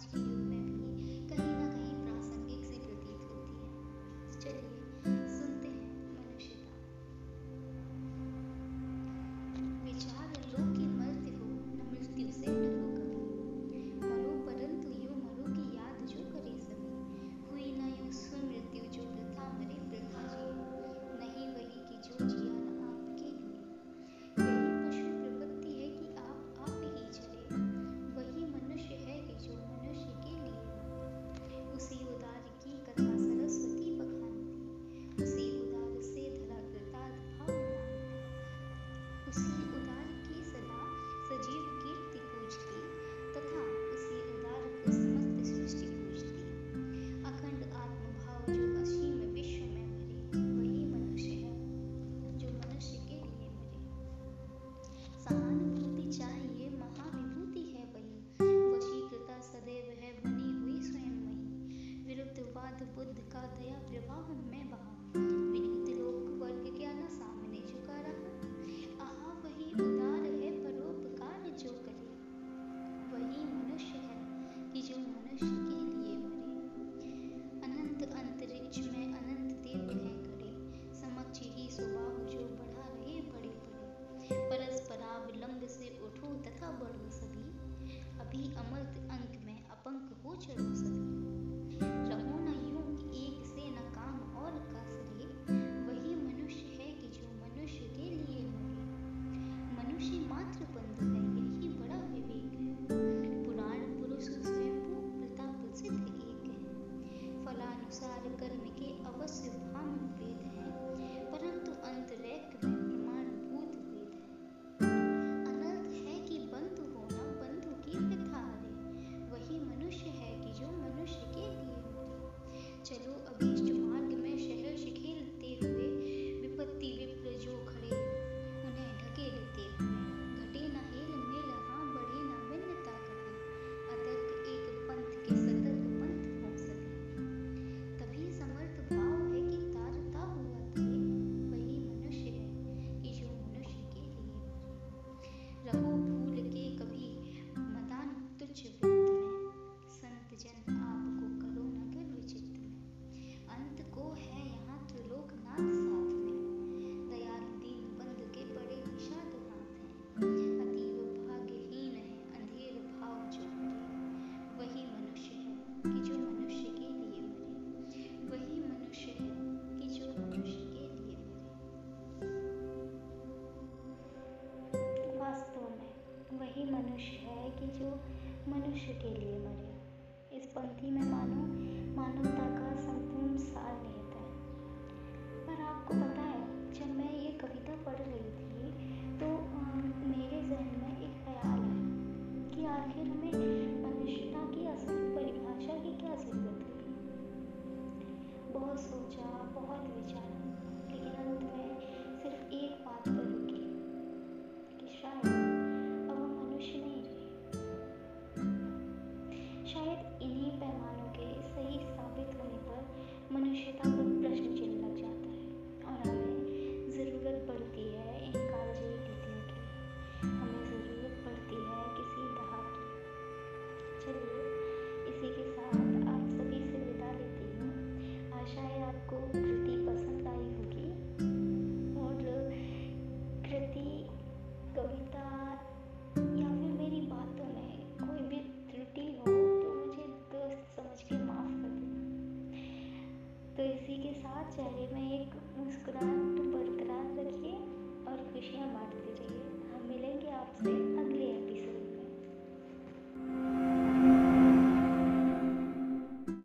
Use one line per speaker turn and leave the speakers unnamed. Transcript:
ask you. मनुष्य मानवता का संपूर्ण सार निहित है पर आपको पता है, जब मैं ये कविता पढ़ रही थी तो मेरे जहन में एक ख्याल है कि आखिर हमें मनुष्यता की असल परिभाषा की क्या ज़रूरत है बहुत सोचा, बहुत विचारा